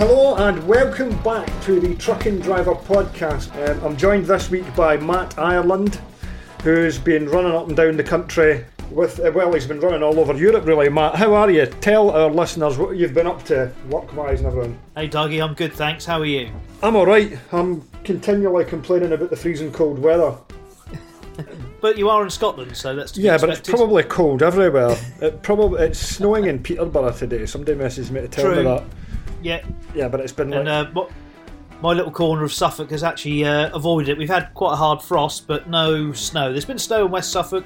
Hello and welcome back to the Trucking Driver podcast. Um, I'm joined this week by Matt Ireland, who's been running up and down the country with, uh, well, he's been running all over Europe really. Matt, how are you? Tell our listeners what you've been up to work wise and everything. Hey Dougie, I'm good, thanks. How are you? I'm alright. I'm continually complaining about the freezing cold weather. But you are in Scotland, so that's Yeah, but it's probably cold everywhere. it probably it's snowing in Peterborough today. Somebody messaged me to tell me that. Yeah. Yeah, but it's been like And uh, my, my little corner of Suffolk has actually uh, avoided it. We've had quite a hard frost, but no snow. There's been snow in West Suffolk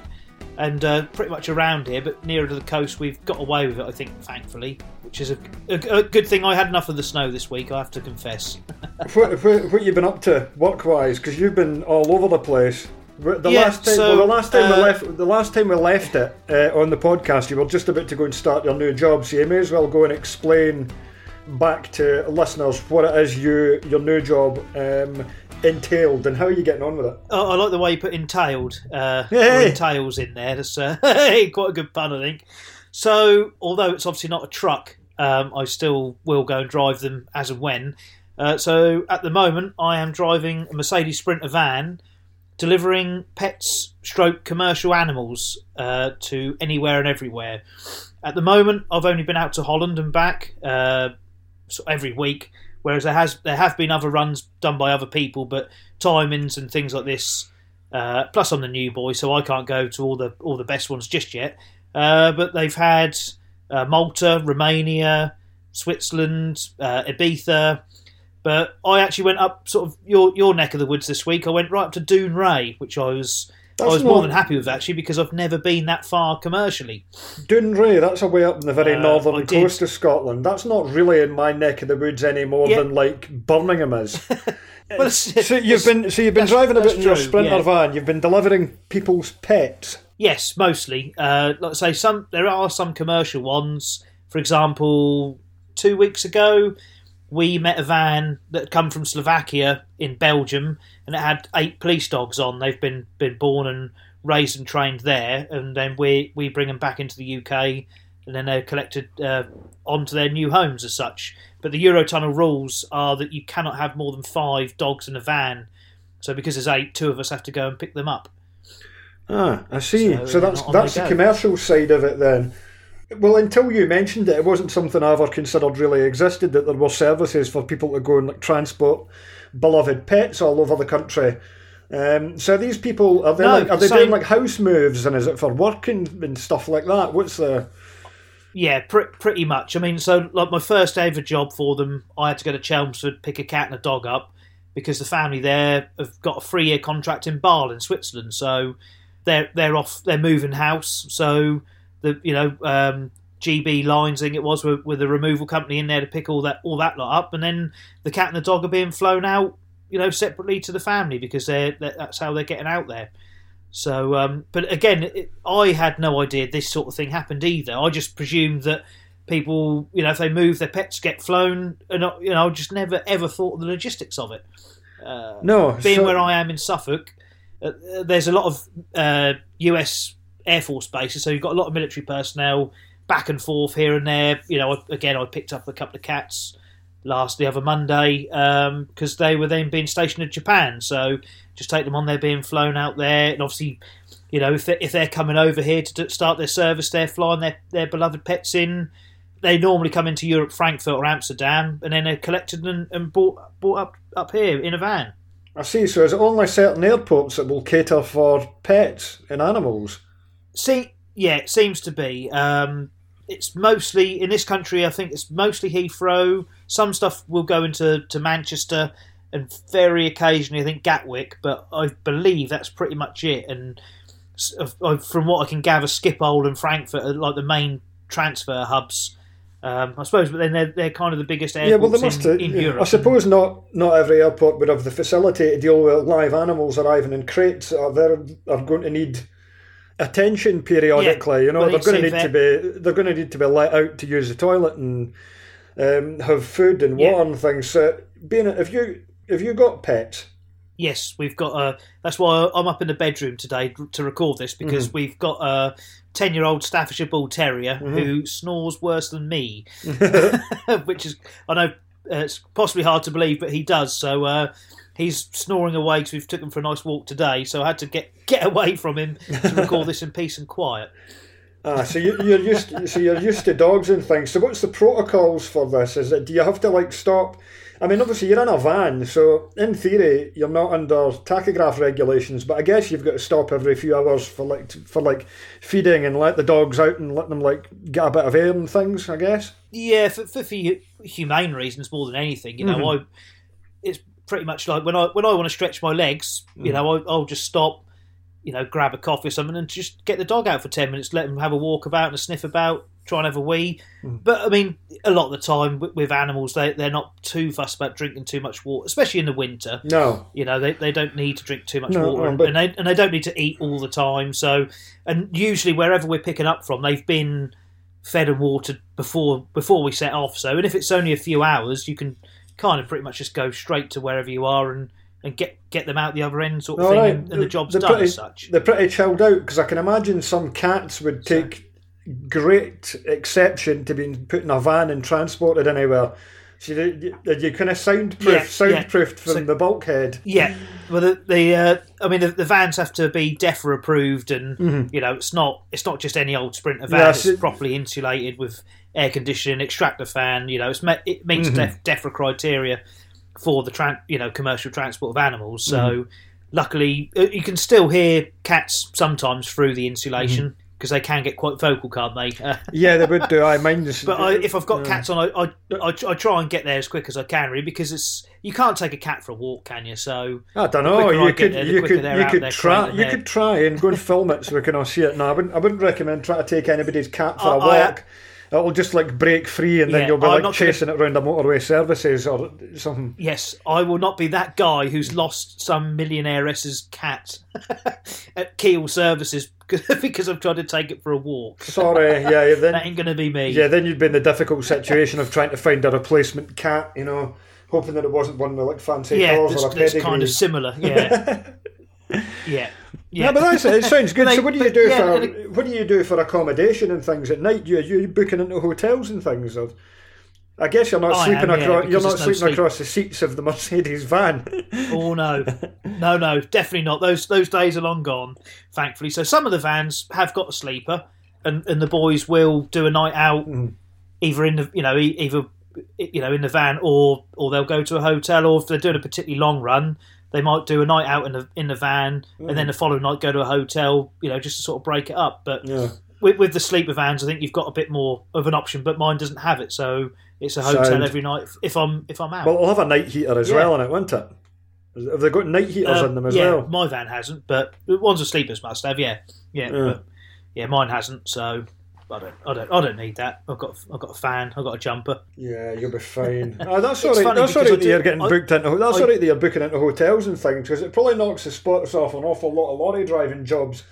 and uh, pretty much around here, but nearer to the coast, we've got away with it. I think, thankfully, which is a, a, a good thing. I had enough of the snow this week. I have to confess. what, what, what you been up to work wise? Because you've been all over the place. The Yeah, last time, so, well, the last time we uh, left, the last time we left it uh, on the podcast, you were just about to go and start your new job. So you may as well go and explain back to listeners what it is you your new job um, entailed and how are you getting on with it. I, I like the way you put entailed. Uh, Hey. entails in there. That's uh, quite a good pun, I think. So, although it's obviously not a truck, um, I still will go and drive them as and when. Uh, so, at the moment, I am driving a Mercedes Sprinter van, delivering pets, stroke commercial animals uh, to anywhere and everywhere. At the moment, I've only been out to Holland and back uh, of every week, whereas there has there have been other runs done by other people, but timings and things like this. Uh, plus, I'm the new boy, so I can't go to all the all the best ones just yet. Uh, but they've had uh, Malta, Romania, Switzerland, uh, Ibiza. But I actually went up sort of your your neck of the woods this week. I went right up to Dounreay, which I was I That's was more than happy with actually because I've never been that far commercially. Dounreay, that's away up in the very Uh, I northern coast of Scotland. That's not really in my neck of the woods any more Yeah. than like Birmingham is. Well, so you've been so you've been driving about that's in your sprinter yeah. van. You've been delivering people's pets. Yes, mostly. Uh, I say, some there are some commercial ones. For example, two weeks ago, we met a van that had come from Slovakia in Belgium, and it had eight police dogs on. They've been been born and raised and trained there, and then we we bring them back into the UK, and then they're collected uh, onto their new homes as such. But the Eurotunnel rules are that you cannot have more than five dogs in a van. So because there's eight, two of us have to go and pick them up. Ah, I see. So, So, that's that's the go. commercial side of it then. Well, until you mentioned it, it wasn't something I ever considered really existed that there were services for people to go and like transport beloved pets all over the country. Um, so these people are they No, like are they same- doing like house moves and is it for work and, and stuff like that? What's the Yeah, pr- pretty much. I mean, so like my first ever job for them, I had to go to Chelmsford, pick a cat and a dog up because the family there have got a three year contract in Basel in Switzerland. So they're they're off, they're moving house. So the you know um, GB Lines, I think it was, with, with a removal company in there to pick all that all that lot up, and then the cat and the dog are being flown out, you know, separately to the family because they're, they're that's how they're getting out there. So, um, but again, it, I had no idea this sort of thing happened either. I just presumed that people, you know, if they move, their pets get flown, and I- you know, I just never ever thought of the logistics of it. Uh, no? being so- where I am in Suffolk, uh, there's a lot of uh, US Air Force bases, so you've got a lot of military personnel back and forth here and there. You know, again, I picked up a couple of cats last the other Monday um, because they were then being stationed in Japan. So just take them on, they're being flown out there, and obviously. You know, if they're, if they're coming over here to start their service, they're flying their, their beloved pets in. They normally come into Europe, Frankfurt or Amsterdam, and then they're collected and, and brought brought up up here in a van. I see. So it only certain airports that will cater for pets and animals? See, yeah, it seems to be. Um, it's mostly in this country. I think it's mostly Heathrow. Some stuff will go into to Manchester, and very occasionally, I think Gatwick. But I believe that's pretty much it. And s- of- of- from what I can gather, Schiphol and Frankfurt are like the main transfer hubs. Um, I suppose, but then they're, they're kind of the biggest airports Yeah, well, they must. in, have- in yeah. Europe. I suppose not. Not every airport would have the facility to deal with live animals arriving in crates. Or they're are going to need attention periodically. you know, they're going to need to be. They're going to need to be let out to use the toilet and um, have food and Yeah. water and things. So, being if you if you got pets, Yes, we've got a. That's why I'm up in the bedroom today to record this because we've got a ten-year-old Staffordshire Bull Terrier who snores worse than me, which is I know Uh, it's possibly hard to believe, but he does. So uh, he's snoring away because we've took him for a nice walk today. So I had to get get away from him to record this in peace and quiet. Ah, so you, you're used to, so you're used to dogs and things. So what's the protocols for this? Is it do you have to like stop? I mean, obviously you're in a van, so in theory you're not under tachograph regulations, but I guess you've got to stop every few hours for like for like feeding and let the dogs out and let them like get a bit of air and things. I guess. Yeah, for, for, for humane reasons more than anything. You know, Mhm. I it's pretty much like when I when I want to stretch my legs, you know, I, I'll just stop, you know, grab a coffee or something, and just get the dog out for ten minutes, let him have a walk about and a sniff about, try and have a wee. Mm. But I mean, a lot of the time with, with animals, they they're not too fussed about drinking too much water, especially in the winter. No. You know, they, they don't need to drink too much No, water, no, and, but- and they and they don't need to eat all the time. So, and usually wherever we're picking up from, they've been fed and watered before before we set off. So, and if it's only a few hours, you can kind of pretty much just go straight to wherever you are and and get get them out the other end, sort of All thing, right. and, and the job's They're done pretty- as such. They're pretty chilled out because I can imagine some cats would So- take great exception to being put in a van and transported anywhere. So you, you, kind of soundproof, Yeah, yeah. from So- the bulkhead. Yeah, well, the, the uh, I mean, the, the vans have to be DEFRA approved, and Mhm. you know, it's not it's not just any old Sprinter van. Yes, it's properly insulated with air conditioning, extractor fan. You know, it's met, it meets Mhm. def, DEFRA criteria for the tran- you know commercial transport of animals. So, Mm-hmm. luckily, uh, you can still hear cats sometimes through the insulation Mm-hmm. because they can get quite vocal, can't they? Uh, Yeah, they would do. I mind. but I, if I've got Yeah. cats on, I, I, I, I try and get there as quick as I can, really, because it's you can't take a cat for a walk, can you? So I don't know. You could, there, you could, you could try, you could try and go and film it so we can all see it. No, I wouldn't, I wouldn't recommend trying to take anybody's cat for a I- I- walk. It'll just like break free, and then Yeah, you'll be I'm like not gonna- chasing it around the motorway services or something. Yes, I will not be that guy who's lost some millionaireess's cat at Keele Services because I've tried to take it for a walk. Sorry, yeah. then, That ain't going to be me. yeah, then you'd be in the difficult situation of trying to find a replacement cat. You know, hoping that it wasn't one with like fancy yeah, or a that's pedigree. kind of similar. Yeah, yeah, Yeah, but that's it. Sounds good. They- so, what do you do yeah, for it- what do you do for accommodation and things at night? You you booking into hotels and things? Or, I guess you're not I sleeping am, yeah, across. You're not sleeping sleep. across the seats of the Mercedes van. Oh no, no, no, definitely not. Those those days are long gone, thankfully. So some of the vans have got a sleeper, and, and the boys will do a night out, Mhm. either in the you know either you know in the van or or they'll go to a hotel, or if they're doing a particularly long run, they might do a night out in the in the van, and then the following night go to a hotel, you know, just to sort of break it up. But yeah. with, with the sleeper vans, I think you've got a bit more of an option, but mine doesn't have it, so it's a hotel Sound. every night if, I'm if I'm out. Well, it'll have a night heater as Yeah. well in it, won't it? Have they got night heaters Uh, in them as yeah, well? my van hasn't, but the ones with sleepers must have. Yeah, yeah, Yeah. But, yeah. Mine hasn't, so I don't, I don't, I don't need that. I've got, I've got a fan, I've got a jumper. Yeah, you'll be fine. Ah, that's all right. That's all right. That you're getting I- booked into. That's I- all right that you're booking into hotels and things because it probably knocks the spots off an awful lot of lorry driving jobs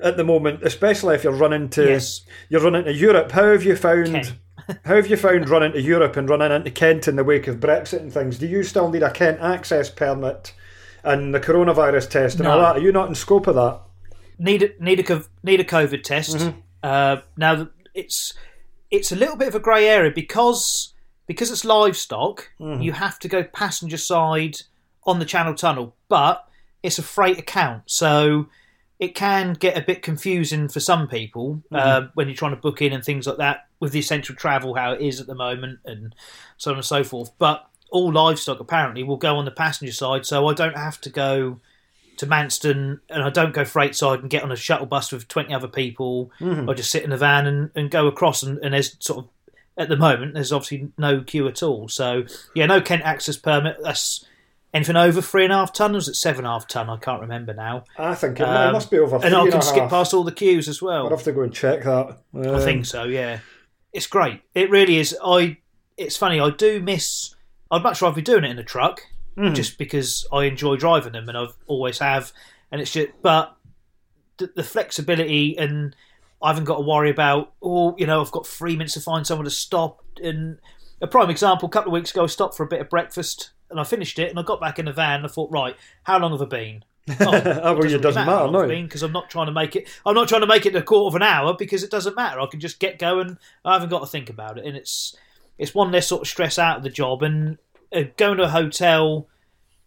at the moment, especially if you're running to Yes, you're running to Europe. How have you found? How have you found running to Europe and running into Kent in the wake of Brexit and things? Do you still need a Kent access permit and the coronavirus test and all that? Are you not in scope of that? need a need a need a COVID test. Mm-hmm. Uh, now it's it's a little bit of a grey area because because it's livestock. Mm-hmm. You have to go passenger side on the Channel Tunnel, but it's a freight account, so it can get a bit confusing for some people uh, when you're trying to book in and things like that with the essential travel how it is at the moment and so on and so forth. But all livestock apparently will go on the passenger side, so I don't have to go to Manston and I don't go freight side and get on a shuttle bus with 20 other people. I just sit in the van and, and go across, and, and there's sort of at the moment there's obviously no queue at all. So yeah, no Kent access permit. That's anything over three and a half ton. Or was it seven and a half ton? I can't remember now. I think it, Um, must be over three And I can a skip half. past all the queues as well. I'd have to go and check that. I Um, think so. Yeah, it's great. It really is. I. It's funny. I do miss. I'd much rather be doing it in a truck, Mhm. just because I enjoy driving them, and I've always have. And it's just, but the, the flexibility, and I haven't got to worry about. Oh, you know, I've got three minutes to find someone to stop. And a prime example: a couple of weeks ago, I stopped for a bit of breakfast, and I finished it, and I got back in the van. and I thought, right, how long have I been? Oh, Oh, well, it doesn't matter, no. because I'm not trying to make it. I'm not trying to make it a quarter of an hour because it doesn't matter. I can just get going. I haven't got to think about it, and it's it's one less sort of stress out of the job. And Uh, going to a hotel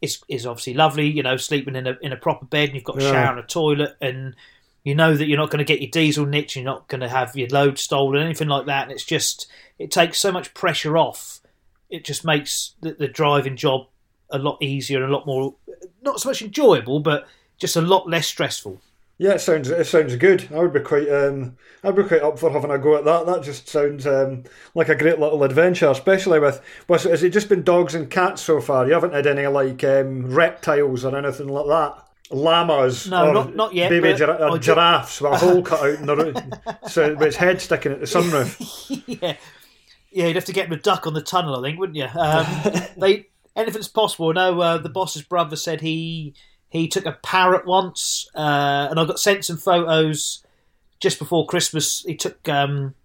is is obviously lovely. You know, sleeping in a in a proper bed, and you've got a Yeah. shower and a toilet, and you know that you're not going to get your diesel nicked, you're not going to have your load stolen, anything like that. And it's just it takes so much pressure off. It just makes the, the driving job a lot easier and a lot more not so much enjoyable, but just a lot less stressful. Yeah, it sounds it sounds good. I would be quite um I'd be quite up for having a go at that. That just sounds um like a great little adventure, especially with was has it just been dogs and cats so far? You haven't had any like um, reptiles or anything like that. Llamas, No, or not- not yet, Baby gir- or giraffes with a hole cut out in the roof, so with its head sticking at the sunroof. yeah, yeah, you'd have to get him a duck on the tunnel, I think, wouldn't you? Um, they anything's possible. No, uh, the boss's brother said he he took a parrot once, uh, and I got sent some photos just before Christmas. He took, um,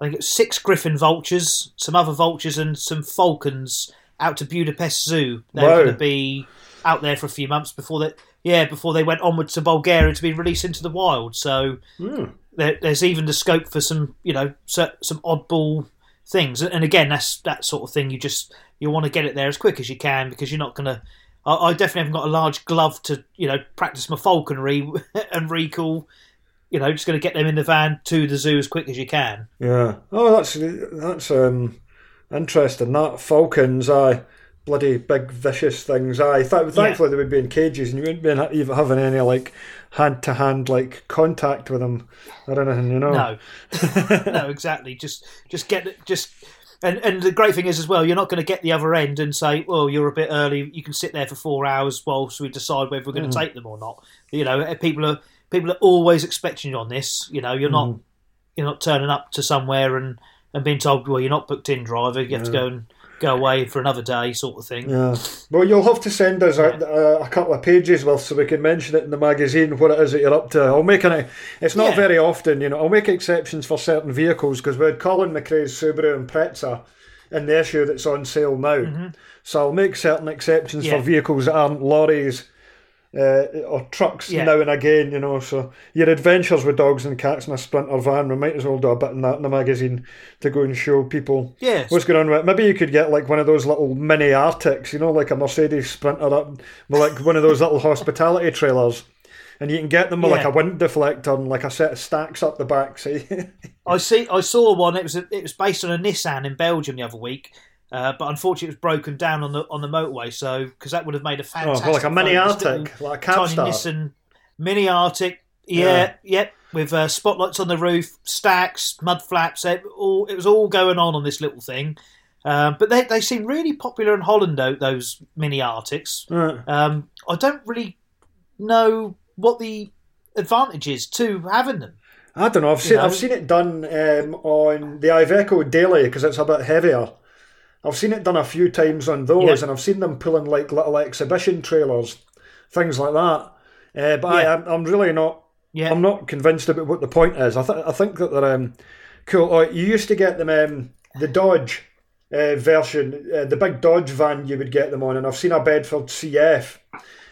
I think it was six griffon vultures, some other vultures, and some falcons out to Budapest Zoo. They were going to be out there for a few months before they, yeah, before they went onward to Bulgaria to be released into the wild. So Hmm. there, there's even the scope for some, you know, some oddball things. And again, that's that sort of thing. You just you want to get it there as quick as you can because you're not going to. I I definitely haven't got a large glove to, you know, practice my falconry and recall. You know, just going to get them in the van to the zoo as quick as you can. Yeah. Oh, that's that's um interesting. That falcons, aye, bloody big vicious things. Aye, Th- thankfully they would be in cages, and you wouldn't be even having any like hand to hand like contact with them or anything. You know. No, no, exactly. Just, just get it. Just, and and the great thing is as well, you're not going to get the other end and say, "Well, you're a bit early." You can sit there for four hours whilst we decide whether we're going to mm. take them or not. You know, eh, people are people are always expecting you on this. You know, you're not mm. you're not turning up to somewhere and and being told, "Well, you're not booked in, driver. You have to go and go away for another day," sort of thing. Yeah. Well, you'll have to send us a, a, a couple of pages worth so we can mention it in the magazine what it is that you're up to. I'll make an. It's not Yeah. very often, you know. I'll make exceptions for certain vehicles because we had Colin McRae's Subaru and Impreza in the issue that's on sale now. So I'll make certain exceptions Mm-hmm. Yeah. for vehicles that aren't lorries. Uh, or trucks Yeah. now and again, you know. So your adventures with dogs and cats in a sprinter van, we might as well do a bit in that in the magazine to go and show people Yes. what's going on with it. Maybe you could get like one of those little mini Arctics, you know, like a Mercedes Sprinter up, with like one of those little hospitality trailers. And you can get them with like a wind deflector and like a set of stacks up the back. See, I see. I saw one. It was a, it was based on a Nissan in Belgium the other week, uh, but unfortunately it was broken down on the on the motorway. So because that would have made a oh, fantastic, well, like a mini. Arctic, like a tiny. Nissan mini Arctic. Yeah, Yeah. yep, with uh, spotlights on the roof, stacks, mud flaps. It, all it was all going on on this little thing. Um, but they they seem really popular in Holland though. Those mini Arctics. Right. Um, I don't really know what the advantage is to having them. I don't know. I've seen know? I've seen it done um, on the Iveco Daily because it's a bit heavier. I've seen it done a few times on those, Yeah. and I've seen them pulling like little exhibition trailers, things like that. Uh, but I, Yeah. I'm, I'm really not Yeah, I'm not convinced about what the point is. I, th- I think that they're um, cool. Oh, you used to get them um, the Dodge uh, version, uh, the big Dodge van. You would get them on, and I've seen a Bedford CF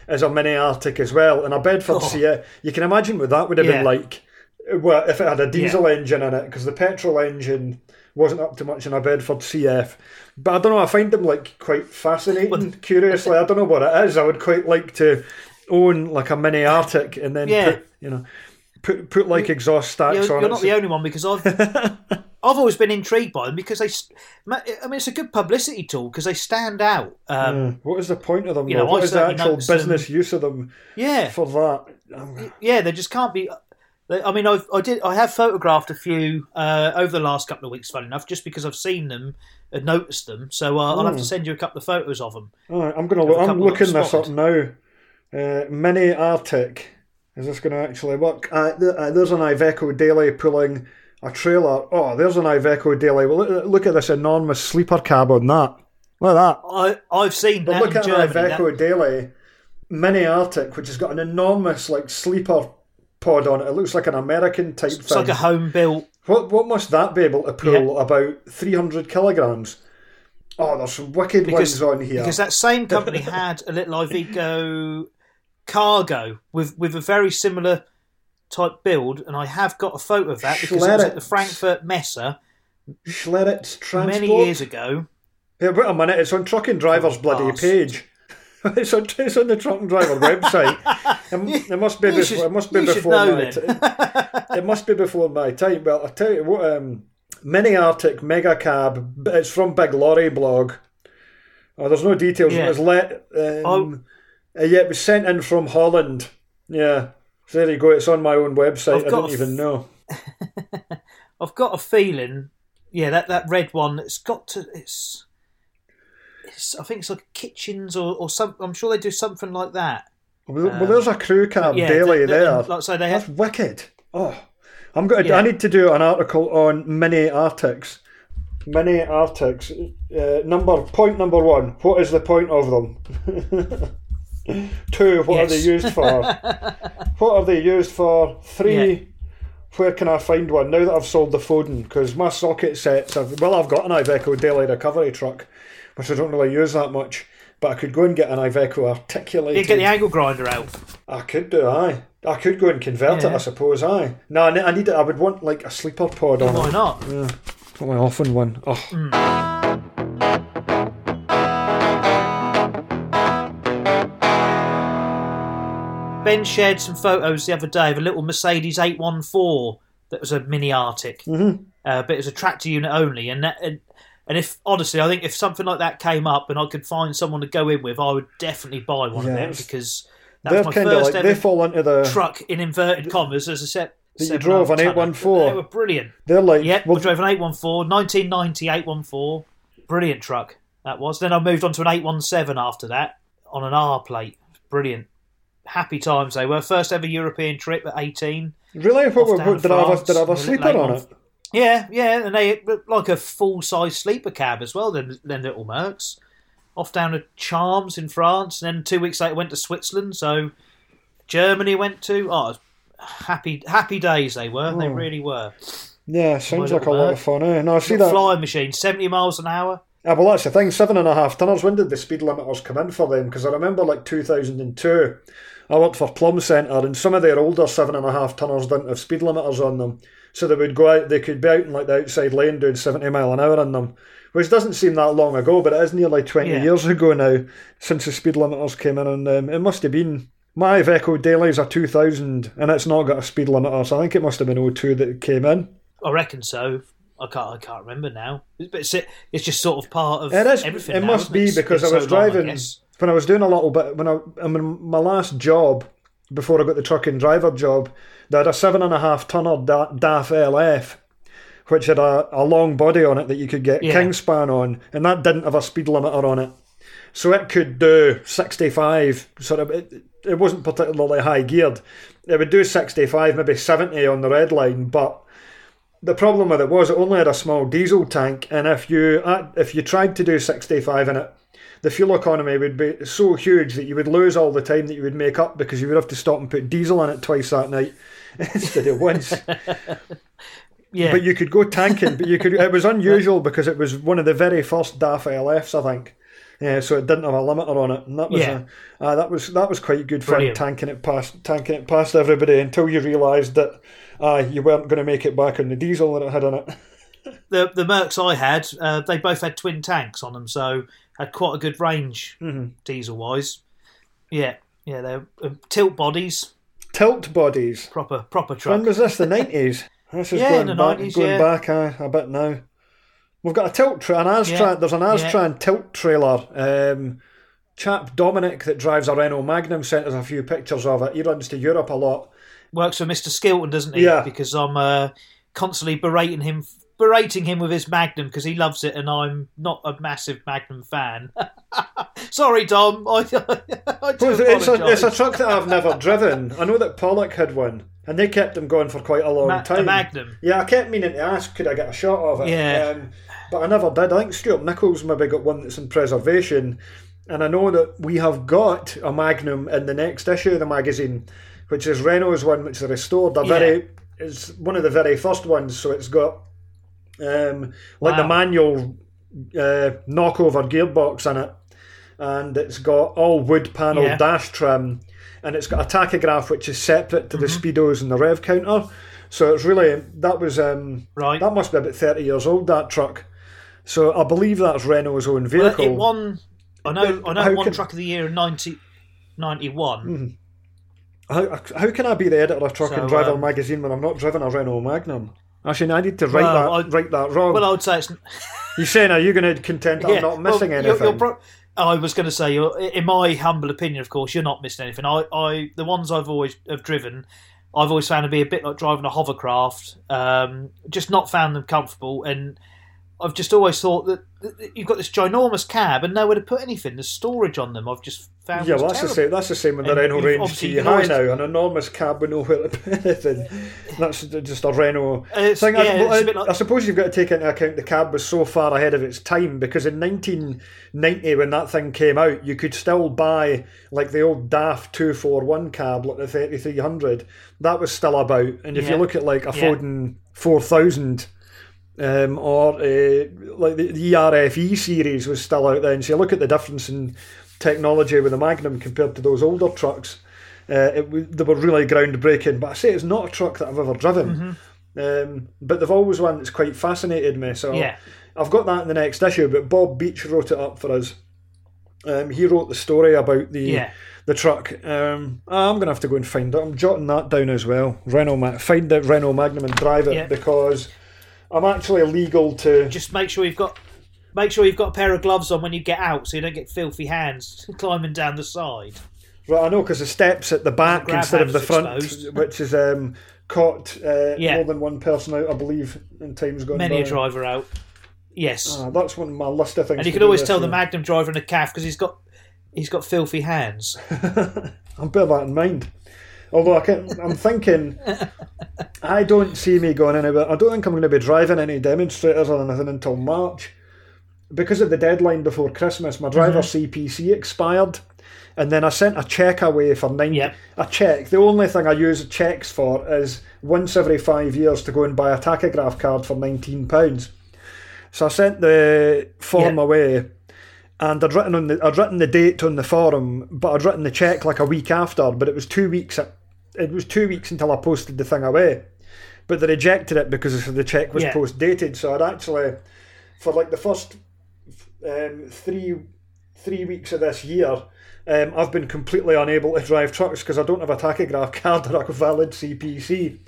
as a mini Arctic as well. And a Bedford Oh. CF, you can imagine what that would have Yeah. been like. Well, if it had a diesel engine in it, because the petrol engine wasn't up to much in a Bedford CF. But I don't know. I find them like quite fascinating. Curiously, I don't know what it is. I would quite like to own like a mini Arctic and then Yeah. put you know put put like exhaust stacks you're, on you're it. not the only one because I've I've always been intrigued by them because they. I mean, it's a good publicity tool because they stand out. Um, Yeah. what is the point of them? you know, what I is the actual noticed them- business use of them yeah, for that? Yeah, they just can't be. I mean, I've, I did. I have photographed a few uh, over the last couple of weeks. Fun enough, just because I've seen them and noticed them. So uh, I'll have Hmm. to send you a couple of photos of them. all right, I'm gonna Have look. I'm looking this up now. Uh, mini Arctic. Is this going to actually work? Uh, th- uh, there's an Iveco Daily pulling a trailer. Oh, there's an Iveco Daily. Well, look, look at this enormous sleeper cab on that. Look at that. I I've seen But that look in at an Iveco that- Daily Mini Arctic, which has got an enormous like sleeper pod on it. It looks like an American type it's thing. like a home built. What what must that be able to pull? About three hundred kilograms. Oh, there's some wicked Because- ones on here. Because that same company had a little Iveco cargo with with a very similar type build, and I have got a photo of that because it was at the Frankfurt Messe, Schleritz Transport. many years ago. Yeah, wait a minute. It's on Trucking Driver's bloody page. it's, on, it's on the Trucking Driver website. It, it must be. You Before, should- it must be before my. ti- it must be before my time. Well, I tell you what. Um, Mini Arctic Mega Cab. It's from Big Lorry blog. Oh, there's no details. Yeah. It was let. Um, uh, yeah, it was sent in from Holland. Yeah. So there you go. It's on my own website. I've I didn't a even know. I've got a feeling, yeah, that, that red one, it's got to, it's I think it's like kitchens or, or some, I'm sure they do something like that. Well, well, there's a crew cab Yeah, daily the- the- there. Like I say, they That's wicked. Oh, I'm going. to Yeah. I need to do an article on mini Arctics. Mini Arctics. Uh, number point number one. What is the point of them? Two. What are they used for? what are they used for? Three. Yeah. Where can I find one now that I've sold the Foden? Because my socket sets. Have, well, I've got an Iveco daily recovery truck, which I don't really use that much. But I could go and get an Iveco articulated. you get the angle grinder out. I could do, aye. I could go and convert it, I suppose, aye. No, I ne- I need it. I would want like a sleeper pod on Why it. not? Not my often one. Oh, Hmm. Ben shared some photos the other day of a little Mercedes 814 that was a mini Arctic, mm-hmm. uh, but it was a tractor unit only. And, that, and and if honestly, I think if something like that came up and I could find someone to go in with, I would definitely buy one Yeah, of them because that was my first like they ever fall into the. truck in inverted commas as a set. That you drove and a half an 814. They were brilliant. They're like Yep, well, we drove an 814, 1990 814. Brilliant truck, that was. Then I moved on to an 817 after that on an R plate. Brilliant. Happy times they were. First ever European trip at 18. really. What, what, did I have? A, did I have a sleeper on eight it? Yeah, yeah, and they like a full size sleeper cab as well. Then, then little Mercs. Off down to Charms in France, and then two weeks later went to Switzerland. So Germany went to. Oh, happy happy days they were. They Oh. really were. Yeah, sounds like a little lot of fun. Eh? No, I see that. flying machine, seventy miles an hour. Ah, well, that's the thing. Seven and a half tonners. When did the speed limiters come in for them? Because I remember like 2002. I worked for Plumb Center, and some of their older seven and a half tonners didn't have speed limiters on them. So they would go out. They could be out in like the outside lane doing 70 mile an hour in them, which doesn't seem that long ago, but it is nearly 20 Yeah. years ago now since the speed limiters came in on them. Um, it must have been. My Iveco Daily's a 2000, and it's not got a speed limiter, so I think it must have been 02 that came in. I reckon so. I can't. I can't remember now. But it's, it's just sort of part of It is. everything. It now, must be because I was so long, driving when I was doing a little bit when I I mean my last job before I got the trucking driver job. They had a seven and a half tonner Da- DAF LF, which had a, a long body on it that you could get Yeah. Kingspan on, and that didn't have a speed limiter on it, so it could do sixty five. Sort of, it, it wasn't particularly high geared. It would do sixty five, maybe seventy on the red line, but the problem with it was it only had a small diesel tank, and if you uh, if you tried to do 65 in it, the fuel economy would be so huge that you would lose all the time that you would make up because you would have to stop and put diesel in it twice that night instead of once. Yeah, But you could go tanking, but you could. It was unusual because it was one of the very first DAF LFs, I think. Yeah, so it didn't have a limiter on it, and that was Yeah. a, uh, that was that was quite good for Brilliant. tanking it past tanking it past everybody until you realised that uh, you weren't going to make it back on the diesel that it had on it. the the Mercs I had, uh, they both had twin tanks on them, so had quite a good range Mm-hmm. diesel wise. Yeah, yeah, they're uh, tilt bodies, Tilt bodies. proper proper When truck. was this? The nineties. This is Yeah, going in the back, 90s, going yeah. back uh, a bit now. We've got a tilt tra- an Astran. Yeah, There's an Astran tilt trailer. Um, chap Dominic that drives a Renault Magnum sent us a few pictures of it. He runs to Europe a lot. Works for Mister Skilton, doesn't he? Yeah. Because I'm uh, constantly berating him, berating him with his Magnum because he loves it, and I'm not a massive Magnum fan. Sorry, Dom. I, I do Well, it's, a, it's a truck that I've never driven. I know that Pollock had one, and they kept them going for quite a long Ma- time. Magnum. Yeah, I kept meaning to ask, could I get a shot of it? Yeah. Um, but I never did. I think Stuart Nichols maybe got one that's in preservation. And I know that we have got a Magnum in the next issue of the magazine, which is Renault's one, which is restored. A Yeah. very, it's one of the very first ones. So it's got um, like the manual uh, knockover gearbox in it, and it's got all wood panel Yeah. dash trim, and it's got a tachograph which is separate to the Mm-hmm. speedos and the rev counter. So it's really that was um, Right. that must be about thirty years old. That truck. So I believe that's Renault's own Well, vehicle. it won. I know. I know. how It can- truck of the year in 90, 91. Mm. How, how can I be the editor of Truck So, and Driver um, magazine when I've not driven a Renault Magnum? Actually, I need to write Well, that I- write that wrong. Well, I would say it's. You're saying, are you going to contend that I'm not well, missing you're- anything? you're pro- I was going to say, in my humble opinion, of course, you're not missing anything. I, I, the ones I've always have driven, I've always found to be a bit like driving a hovercraft. Um, just not found them comfortable, and I've just always thought that, that you've got this ginormous cab and nowhere to put anything. The storage on them. I've just found. yeah, well, that's the same. That's the same with the And Renault Range T High always- now, an enormous cab with nowhere to put anything. That's just a Renault thing. I, yeah, well, it's a I- bit like- I suppose you've got to take into account the cab was so far ahead of its time because in 1990, when that thing came out, you could still buy like the old DAF 241 cab, like the 3300. That was still about. And if you look at like a Yeah. Foden 4000, um, or uh, like the, the ERFE series was still out then. So you look at the difference in technology with the Magnum compared to those older trucks. Uh, it, they were really groundbreaking, but I say it's not a truck that I've ever driven. Um, but they've always one that's quite fascinated me. So Yeah. I've got that in the next issue. But Bob Beach wrote it up for us. Um, he wrote the story about the Yeah. the truck. Um, I'm going to have to go and find it. I'm jotting that down as well. Renault, Ma- find it Renault Magnum and drive it Yeah. because I'm actually illegal to. Just make sure you've got. Make sure you've got a pair of gloves on when you get out, so you don't get filthy hands climbing down the side. Right, I know because the steps at the back instead of the front, exposed. which is um, caught uh, Yeah. more than one person out, I believe, in times gone Many by. a driver out. Yes, Ah, that's one of my list of things. and you can always tell the. Magnum driver in a calf because he's got he's got filthy hands. I'll bear that in mind. Although I can, I'm thinking, I don't see me going anywhere. I don't think I'm going to be driving any demonstrators or anything until March. Because of the deadline before Christmas, my driver's mm-hmm. CPC expired. And then I sent a check away for nine. Yep. A check. The only thing I use checks for is once every five years to go and buy a tachograph card for £19. So I sent the form Yeah. away and I'd written on the I'd written the date on the forum, but I'd written the check like a week after. But it was two weeks. It was two weeks until I posted the thing away. But they rejected it because the check was Yeah. post dated. So I'd actually, for like the first um, three three weeks of this year, um, I've been completely unable to drive trucks because I don't have a tachograph card or a valid CPC.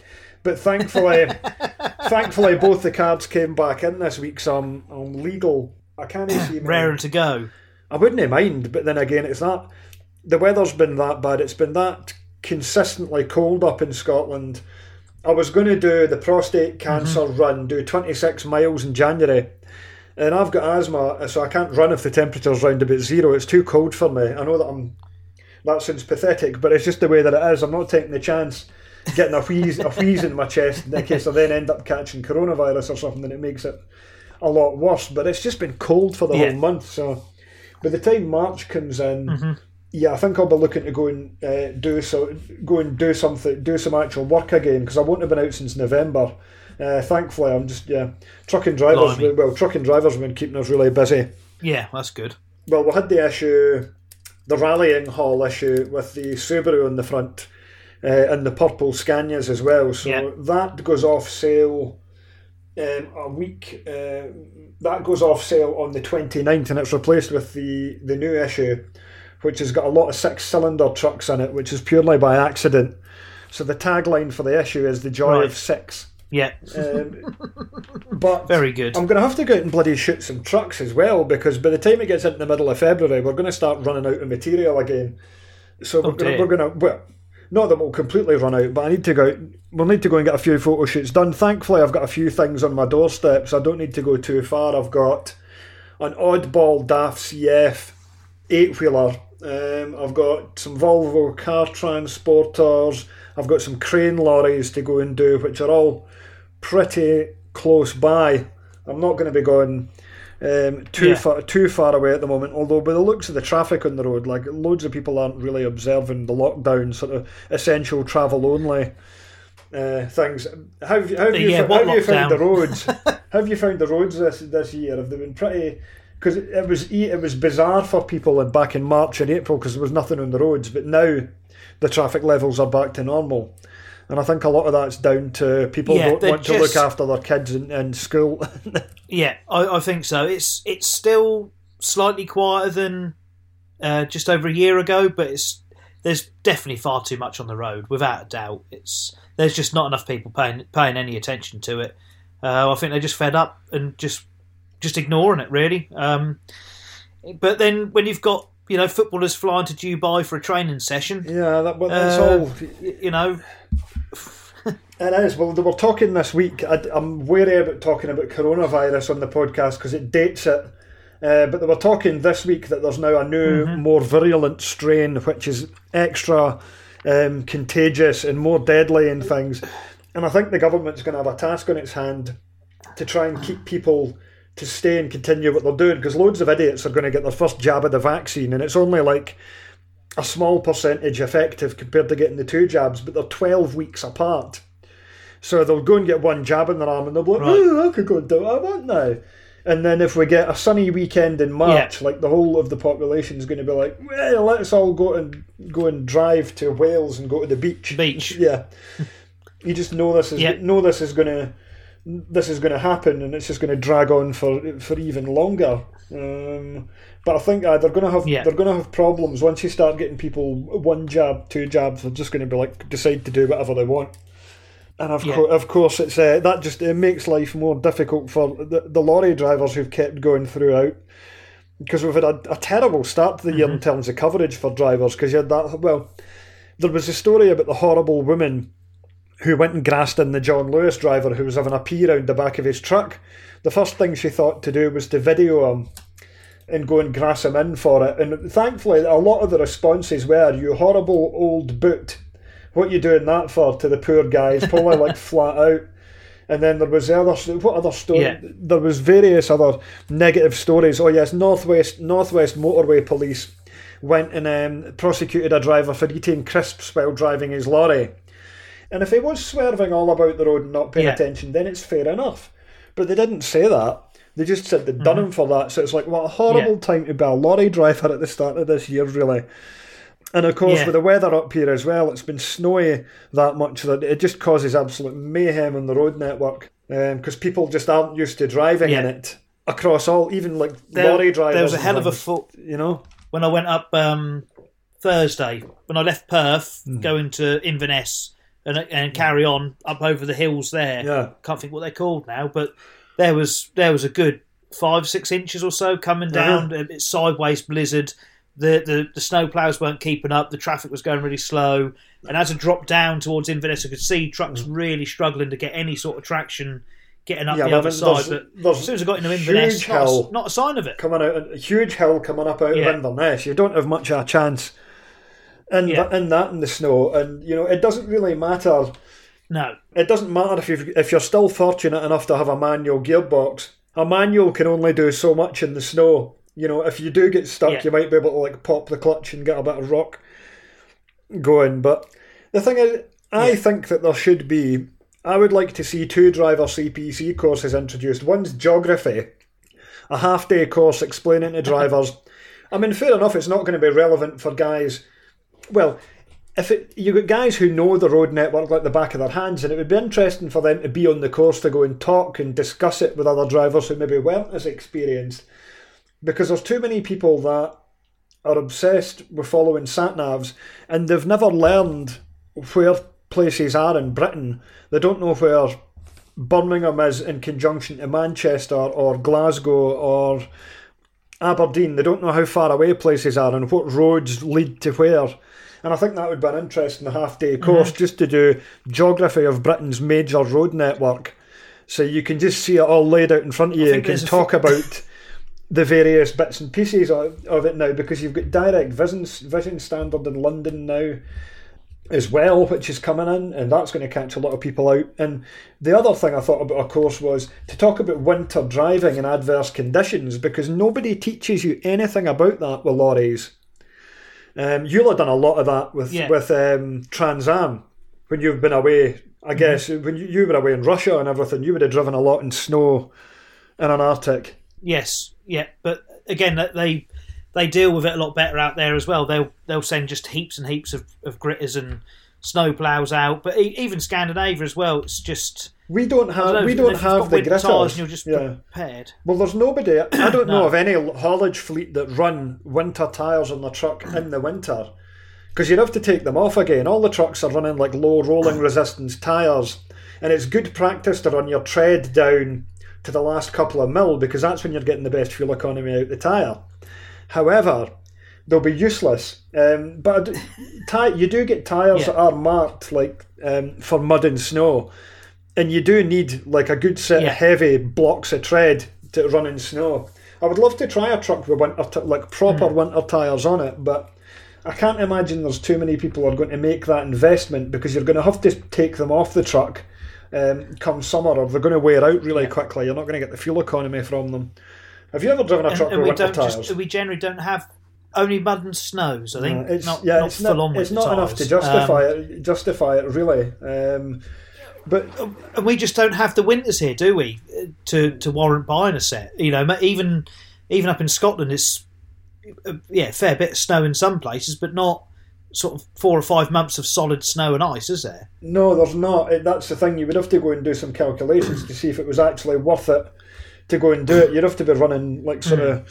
But thankfully, thankfully, both the cards came back in this week, so I'm, I'm legal. I can't see Raring to go. I wouldn't mind, but then again, it's that the weather's been that bad. It's been that consistently cold up in Scotland. I was going to do the prostate cancer run, do 26 miles in January, and I've got asthma, so I can't run if the temperature's round about zero. It's too cold for me. I know that I'm. That sounds pathetic, but it's just the way that it is. I'm not taking the chance getting a wheeze, a wheeze in my chest in case I then end up catching coronavirus or something, and it makes it a lot worse. But it's just been cold for the Yeah. whole month, so by the time March comes in, Mm-hmm. Yeah, I think I'll be looking to go and uh, do so, go and do something, do some actual work again because I won't have been out since November. Uh, thankfully, I'm just yeah, trucking drivers. Blimey. Well, trucking drivers have been keeping us really busy. Yeah, that's good. Well, we had the issue, the rallying hall issue with the Subaru on the front uh, and the purple Scanias as well. So Yeah. that goes off sale um, a week. Uh, that goes off sale on the 29th and it's replaced with the, the new issue, which has got a lot of six cylinder trucks in it, which is purely by accident. So the tagline for the issue is the joy Right. of six. Yeah, Um, but very good. I'm going to have to go out and bloody shoot some trucks as well because by the time it gets into the middle of February, we're going to start running out of material again. So we're Oh, going to, we're going to well, not that we'll completely run out, but I need to go. We'll need to go and get a few photo shoots done. Thankfully, I've got a few things on my doorstep, so I don't need to go too far. I've got an oddball DAF CF eight wheeler. Um, I've got some Volvo car transporters. I've got some crane lorries to go and do, which are all pretty close by. I'm not going to be going um, too Yeah. far too far away at the moment. Although, by the looks of the traffic on the road, like loads of people aren't really observing the lockdown, sort of essential travel only uh, things. How have you, how have you, Yeah, fo- how have you found the roads? have you found the roads this this year? Have they been pretty? Because it was it was bizarre for people back in March and April because there was nothing on the roads, but now the traffic levels are back to normal. And I think a lot of that's down to people Yeah, want to look after their kids in, in school. Yeah, I, I think so. It's it's still slightly quieter than uh, just over a year ago, but it's there's definitely far too much on the road, without a doubt. It's there's just not enough people paying paying any attention to it. Uh, I think they're just fed up and just just ignoring it, really. Um, but then when you've got you know footballers flying to Dubai for a training session, yeah, that, that's Uh, all. you know, It is. Well, they were talking this week. I, I'm wary about talking about coronavirus on the podcast because it dates it. Uh, but they were talking this week that there's now a new, more virulent strain which is extra um, contagious and more deadly and things. And I think the government's going to have a task on its hand to try and keep people to stay and continue what they're doing because loads of idiots are going to get their first jab of the vaccine and it's only like a small percentage effective compared to getting the two jabs, but they're 12 weeks apart. So they'll go and get one jab in their arm and they'll be like, Right. oh, I could go and do what I want now. And then if we get a sunny weekend in March, like the whole of the population is going to be like, well, let's all go and go and drive to Wales and go to the beach. Beach. Yeah. you just know this is Yeah. know this is going to this is going to happen, and it's just going to drag on for for even longer. Um, but I think uh, they're going to have Yeah. they're going to have problems once you start getting people one jab, two jabs. They're just going to be like decide to do whatever they want. And of, Yeah. cour of course, it's uh, that just it makes life more difficult for the, the lorry drivers who've kept going throughout. Because we've had a, a terrible start to the year in terms of coverage for drivers. Because you had that well, there was a story about the horrible woman who went and grassed in the John Lewis driver who was having a pee round the back of his truck. The first thing she thought to do was to video him and go and grass him in for it. And thankfully, a lot of the responses were, "You horrible old boot, what you doing that for?" To the poor guy, He's probably like flat out. And then there was the other what other story? Yeah. There was various other negative stories. Oh yes, Northwest Northwest Motorway Police went and um, prosecuted a driver for eating crisps while driving his lorry. And if he was swerving all about the road and not paying Yeah. attention, then it's fair enough. But they didn't say that. They just said they'd done him for that. So it's like, what a horrible Mm-hmm. Yeah. time to be a lorry driver at the start of this year, really. And of course, Yeah. with the weather up here as well, it's been snowy that much that it just causes absolute mayhem on the road network because people just aren't used to driving in it across all, even like there, lorry drivers. there was a hell of a foot you know. when I went up um, Thursday, when I left Perth, Hmm. going to Inverness and, and carry on up over the hills there. Yeah. Can't think what they're called now, but there was there was a good five six inches or so coming down. It's sideways blizzard. The, the the snow plows weren't keeping up. The traffic was going really slow, and as it dropped down towards Inverness, I could see trucks mm. really struggling to get any sort of traction getting up. Yeah, the other side. But as soon as I got into Inverness, not a, not a sign of it. coming out a huge hill coming up out Yeah. of Inverness. You don't have much of a chance in, Yeah. th- in that in the snow. And you know, it doesn't really matter. No, It doesn't matter if you if you're still fortunate enough to have a manual gearbox. A manual can only do so much in the snow. You know, if you do get stuck, Yeah. you might be able to like pop the clutch and get a bit of rock going. But the thing is, I Yeah. think that there should be. I would like to see two driver CPC courses introduced. One's geography, a half day course explaining to drivers. I mean, fair enough, it's not going to be relevant for guys. Well, if it, you got guys who know the road network like the back of their hands, and it would be interesting for them to be on the course to go and talk and discuss it with other drivers who maybe weren't as experienced. Because there's too many people that are obsessed with following sat navs and they've never learned where places are in Britain. They don't know where Birmingham is in conjunction to Manchester or Glasgow or Aberdeen. They don't know how far away places are and what roads lead to where. And I think that would be an interesting half day course just to do geography of Britain's major road network. So you can just see it all laid out in front of you and can talk about the various bits and pieces of, of it now because you've got direct vision, vision standard in London now as well, which is coming in, and that's going to catch a lot of people out. And the other thing I thought about our course was to talk about winter driving in adverse conditions because nobody teaches you anything about that with lorries. Um, you'll have done a lot of that with Yeah. with um, Trans Am when you've been away. I guess when you, you were away in Russia and everything, you would have driven a lot in snow in an Arctic. Yes, yeah, but again, they they deal with it a lot better out there as well. They'll they'll send just heaps and heaps of, of gritters and snow plows out. But even Scandinavia as well, it's just We don't have know, we don't you've the gritters. you're just yeah. prepared. Well, there's nobody. I don't know of any haulage fleet that run winter tyres on the truck in the winter, because you'd have to take them off again. All the trucks are running like low rolling resistance tyres, and it's good practice to run your tread down to the last couple of mil because that's when you're getting the best fuel economy out the tyre. However, they'll be useless. Um, but ty- you do get tyres Yeah. that are marked like um, for mud and snow, and you do need like a good set Yeah. of heavy blocks of tread to run in snow. I would love to try a truck with winter t- like proper Hmm. winter tyres on it, but I can't imagine there's too many people are going to make that investment because you're going to have to take them off the truck um, come summer, or they're going to wear out really Yeah. quickly. You're not going to get the fuel economy from them. Have you ever driven a And, truck and with we winter don't tyres? just we generally don't have only mud and snows. I think Uh, it's not, yeah, not it's full not, on it's not enough to justify Um, it. Justify it really. Um, but and we just don't have the winters here, do we? To to warrant buying a set. You know, even even up in Scotland, it's uh, yeah, a fair bit of snow in some places, but not sort of four or five months of solid snow and ice, is there? no, there's not. It- That's the thing. You would have to go and do some calculations to see if it was actually worth it to go and do it. You'd have to be running like sort Hmm. of.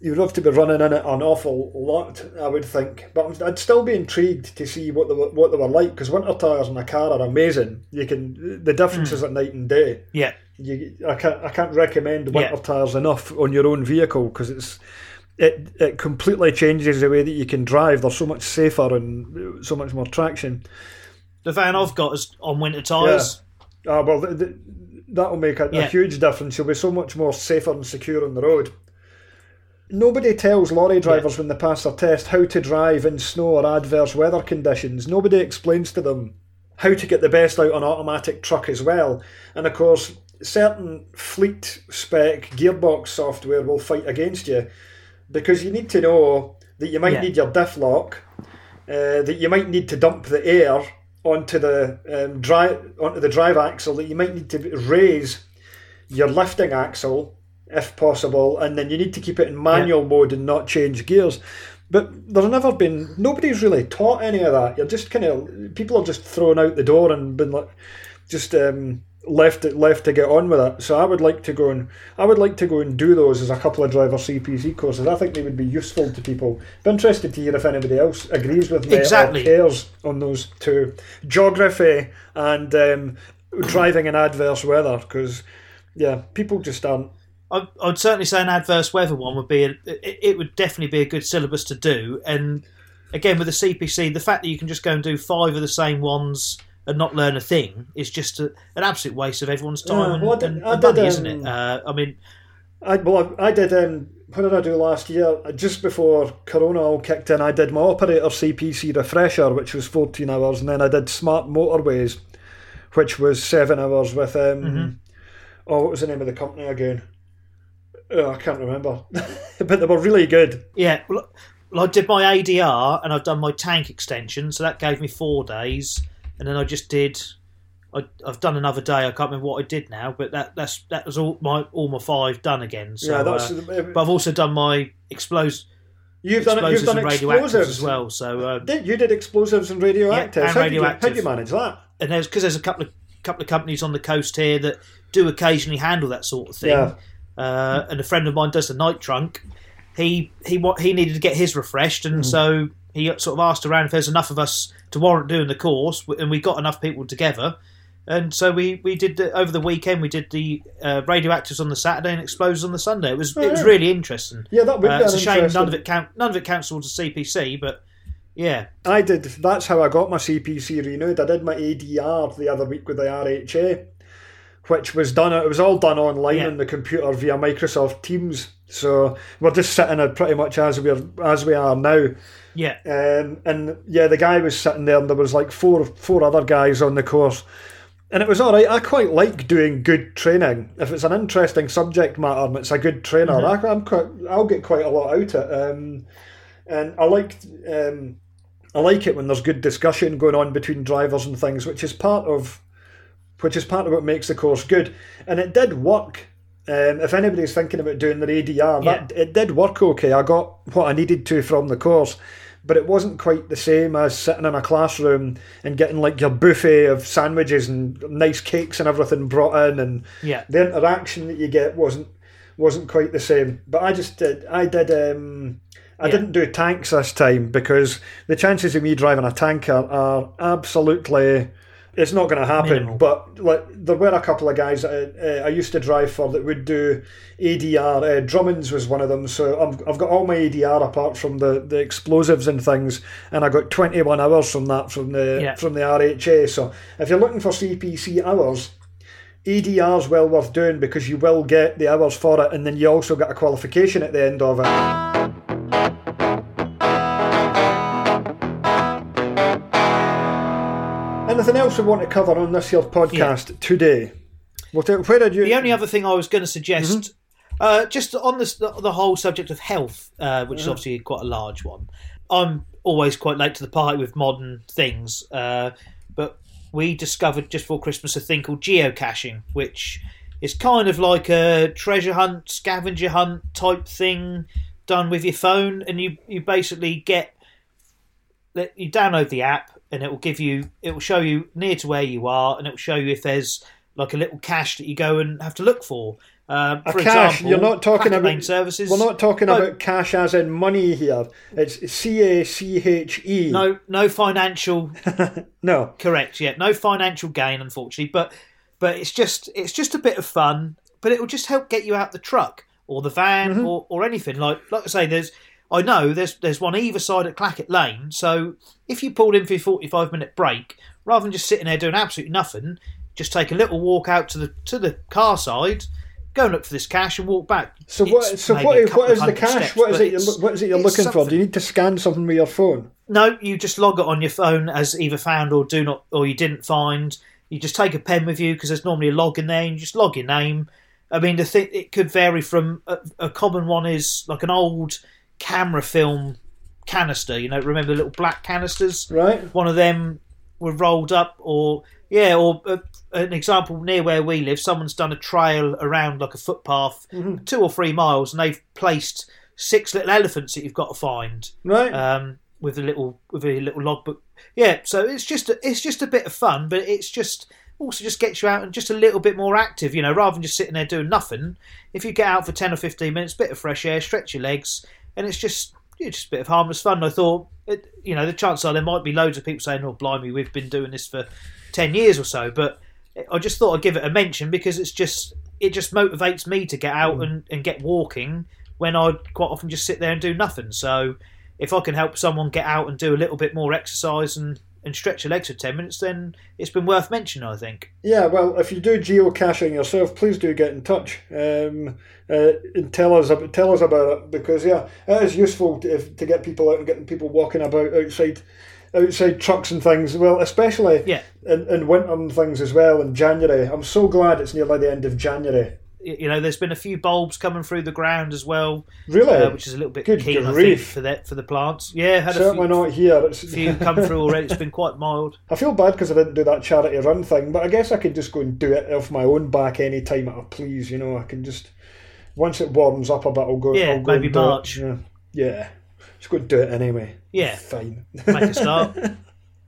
You would have to be running in it an awful lot, I would think. But I'd still be intrigued to see what they were, what they were like because winter tires in a car are amazing. You can the differences at night and day. Yeah, you, I can't I can't recommend winter Yeah. tires enough on your own vehicle because it's it it completely changes the way that you can drive. They're so much safer and so much more traction. the van I've got is on winter tyres. Ah, well, th- th- that'll make a, a huge difference. You'll be so much more safer and secure on the road. Nobody tells lorry drivers when they pass their test how to drive in snow or adverse weather conditions. Nobody explains to them how to get the best out on automatic truck as well. And of course, certain fleet spec gearbox software will fight against you because you need to know that you might Yeah. need your diff lock, uh, that you might need to dump the air onto the um, drive onto the drive axle, that you might need to raise your lifting axle if possible, and then you need to keep it in manual mode and not change gears. But there's never been nobody's really taught any of that. You're just kind of people are just thrown out the door and been like just um, left left to get on with it. So I would like to go and I would like to go and do those as a couple of driver CPC courses. I think they would be useful to people. Be interested to hear if anybody else agrees with me Exactly. or cares on those two geography and um, driving in adverse weather because yeah, people just aren't. I, I'd certainly say an adverse weather one would be a, it, would definitely be a good syllabus to do. And again, with the CPC, the fact that you can just go and do five of the same ones and not learn a thing is just a, an absolute waste of everyone's time Yeah, and, did- and- and did, money, isn't um, it? Uh, I mean, I well, I, I did. Um, what did I do last year? Just before Corona all kicked in, I did my operator CPC refresher, which was fourteen hours, and then I did Smart Motorways, which was seven hours with um. Mm-hmm. Oh, what was the name of the company again? Oh, I can't remember, but they were really good. yeah. Well, well, I did my ADR and I've done my tank extension, so that gave me four days. And then I just did. I, I've done another day. I can't remember what I did now, but that that's that was all my all my five done again. So, yeah, that's. uh, but I've also done my explosives. you've done it. You've explosives done and radioactives explosives as well. So uh, you did explosives and radioactives? Yeah, and how, did you, how did you manage that? and there's because there's a couple of couple of companies on the coast here that do occasionally handle that sort of thing. Yeah. Uh, and a friend of mine does the night trunk. He he what he needed to get his refreshed, and so he sort of asked around if there's enough of us to warrant doing the course, and we got enough people together. And so we, we did the, over the weekend. We did the uh, radioactives on the Saturday and explosives on the Sunday. It was it was yeah. really interesting. Yeah, that would Uh, it's a shame none of it count none of it counts towards the CPC, but yeah, I did. That's how I got my CPC renewed. I did my ADR the other week with the RHA, which was done. It was all done online Yeah. on the computer via Microsoft Teams. So we're just sitting at pretty much as we are as we are now. yeah, Um, and yeah, the guy was sitting there, and there was like four four other guys on the course, and it was all right. I quite like doing good training. If it's an interesting subject matter and it's a good trainer, Mm-hmm. I, I'm quite, I'll get quite a lot out of it. Um, and I liked. Um, I like it when there's good discussion going on between drivers and things, which is part of, which is part of what makes the course good. And it did work. Um, if anybody's thinking about doing their ADR, that it did work okay. I got what I needed to from the course, but it wasn't quite the same as sitting in a classroom and getting like your buffet of sandwiches and nice cakes and everything brought in, and Yeah. the interaction that you get wasn't wasn't quite the same. But I just did. I did. Um, I Yeah. didn't do tanks this time because the chances of me driving a tanker are absolutely. It's not going to happen. Minimal. But like, there were a couple of guys that uh, I used to drive for that would do ADR. Uh, Drummond's was one of them. So I'm, I've got all my ADR apart from the, the explosives and things, and I got 21 hours from that from the Yeah. from the RHA. So if you're looking for CPC hours, ADR's well worth doing because you will get the hours for it, and then you also get a qualification at the end of it. Anything else we want to cover on this year's podcast today? What, where did you? The only other thing I was going to suggest, Mm-hmm. uh, just on this, the, the whole subject of health, uh, which is obviously quite a large one. I'm always quite late to the party with modern things, uh, but we discovered just before Christmas a thing called geocaching, which is kind of like a treasure hunt, scavenger hunt type thing done with your phone, and you you basically get you download the app and it will give you it will show you near to where you are and it will show you if there's like a little cache that you go and have to look for. Um, A for cache, example, you're not talking about- services. We're not talking No. about cash as in money here. It's C A C H E. no no financial no. correct Yeah, no financial gain unfortunately but but it's just it's just a bit of fun but it will just help get you out the truck or the van Mm-hmm. or, or anything like like I say there's I know there's there's one either side at Clackett Lane so if you pulled in for your 45 minute break rather than just sitting there doing absolutely nothing just take a little walk out to the to the car side go and look for this cache and walk back So what? It's So what? a What couple the cache? steps, what is it? You're, what is it you're looking for? Do you need to scan something with your phone? No, you just log it on your phone as either found or do not, or you didn't find. You just take a pen with you because there's normally a log in there. And you just log your name. I mean, the thing it could vary from a, a common one is like an old camera film canister. You know, remember the little black canisters? Right. One of them were rolled up, or yeah, or uh, an example near where we live, someone's done a trail around like a footpath, two or three miles, and they've placed six little elephants that you've got to find Right. um, with a little with a little logbook. Yeah, so it's just a, it's just a bit of fun, but it's just also just gets you out and just a little bit more active. You know, rather than just sitting there doing nothing. If you get out for ten or fifteen minutes, bit of fresh air, stretch your legs, and it's just yeah, just a bit of harmless fun. I thought, it, you know, the chances are there might be loads of people saying, "Oh, blimey, we've been doing this for ten years or so," but I just thought I'd give it a mention because it's just it just motivates me to get out mm. and, and get walking when I quite often just sit there and do nothing. So if I can help someone get out and do a little bit more exercise and, and stretch your legs for 10 minutes, then it's been worth mentioning, I think. Yeah, well, if you do geocaching yourself, please do get in touch um, uh, and tell us about tell us about it because yeah, it is useful to, if, to get people out and getting people walking about outside outside trucks and things. Well, especially Yeah. in, in winter and things as well in January. I'm so glad it's nearly the end of January. You know, there's been a few bulbs coming through the ground as well, Really, uh, which is a little bit Good keen, think, grief. for the, for the plants. Yeah, had a certainly few, not here. It's, few come through already. It's been quite mild. I feel bad because I didn't do that charity run thing, but I guess I could just go and do it off my own back any time I please. You know, I can just once it warms up a bit, I'll go. Yeah, I'll go maybe it. March. Yeah, yeah. Just go and do it anyway. Yeah, Fine. make a start.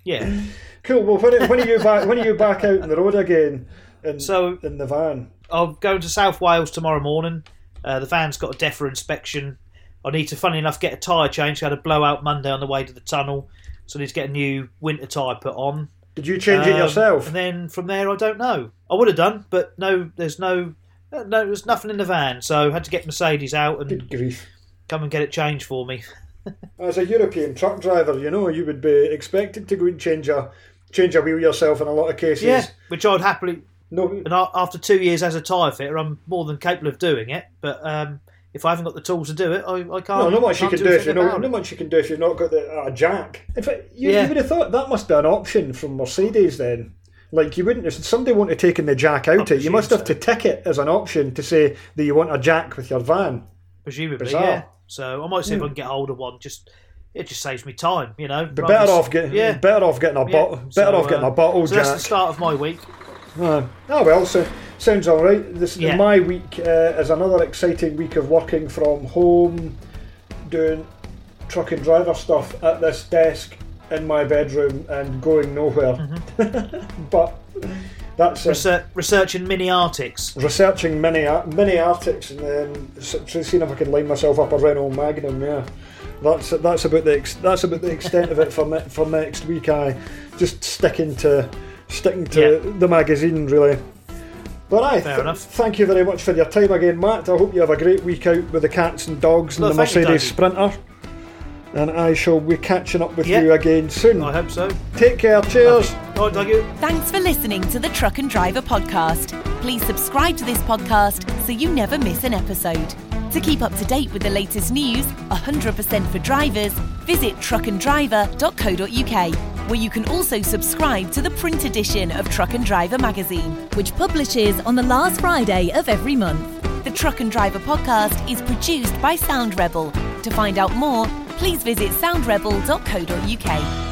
Yeah. cool. Well, when, when are you back? When are you back out on the road again? In, So in the van. I'm going to South Wales tomorrow morning. Uh, the van's got a DEFRA inspection. I need to, funny enough, get a tyre change. I had a blowout Monday on the way to the tunnel, so I need to get a new winter tyre put on. Did you change it Um, yourself? And then from there, I don't know. I would have done, but no, there's no, no, there's nothing in the van, so I had to get Mercedes out and Good grief. come and get it changed for me. As a European truck driver, you know you would be expected to go and change a change a wheel yourself in a lot of cases. Yeah, which I'd happily. No, And after two years as a tyre fitter, I'm more than capable of doing it. But um, if I haven't got the tools to do it, I, I can't. No, not much you can't do if you anything know. about Not much you can do if you've not got the, a jack. In fact, you, Yeah. you would have thought that must be an option from Mercedes then. Like you wouldn't. If somebody wanted to taken the jack out, it you must have presume to tick it as an option to say that you want a jack with your van. presumably, Bizarre. yeah. So I might see if I can get hold of one. Just it just saves me time, you know. But better off getting yeah. better off getting a Yeah, bottle. Better so, off getting uh, a bottle So that's the start of my week. Uh, oh well, so, sounds all right. This Yeah. my week uh, is another exciting week of working from home, doing truck and driver stuff at this desk in my bedroom and going nowhere. Mm-hmm. but that's it. Research, researching mini artics. researching mini mini artics and then seeing if I can line myself up a Renault Magnum. Yeah, that's that's about the ex- that's about the extent of it for ne- for next week. I just sticking to sticking to the magazine really. But I Fair th- enough. thank you very much for your time again, Matt. I hope you have a great week out with the cats and dogs and Well, the thank you, Mercedes Sprinter. And I shall be catching up with Yeah. you again soon. I hope so. Take care. Cheers. All right, Dougie. Thanks for listening to the Truck and Driver podcast. Please subscribe to this podcast so you never miss an episode. To keep up to date with the latest news, 100% for drivers, visit truckanddriver.co.uk, where you can also subscribe to the print edition of Truck and Driver magazine. which publishes on the last Friday of every month. The Truck and Driver podcast is produced by Sound Rebel. To find out more, please visit soundrebel.co.uk.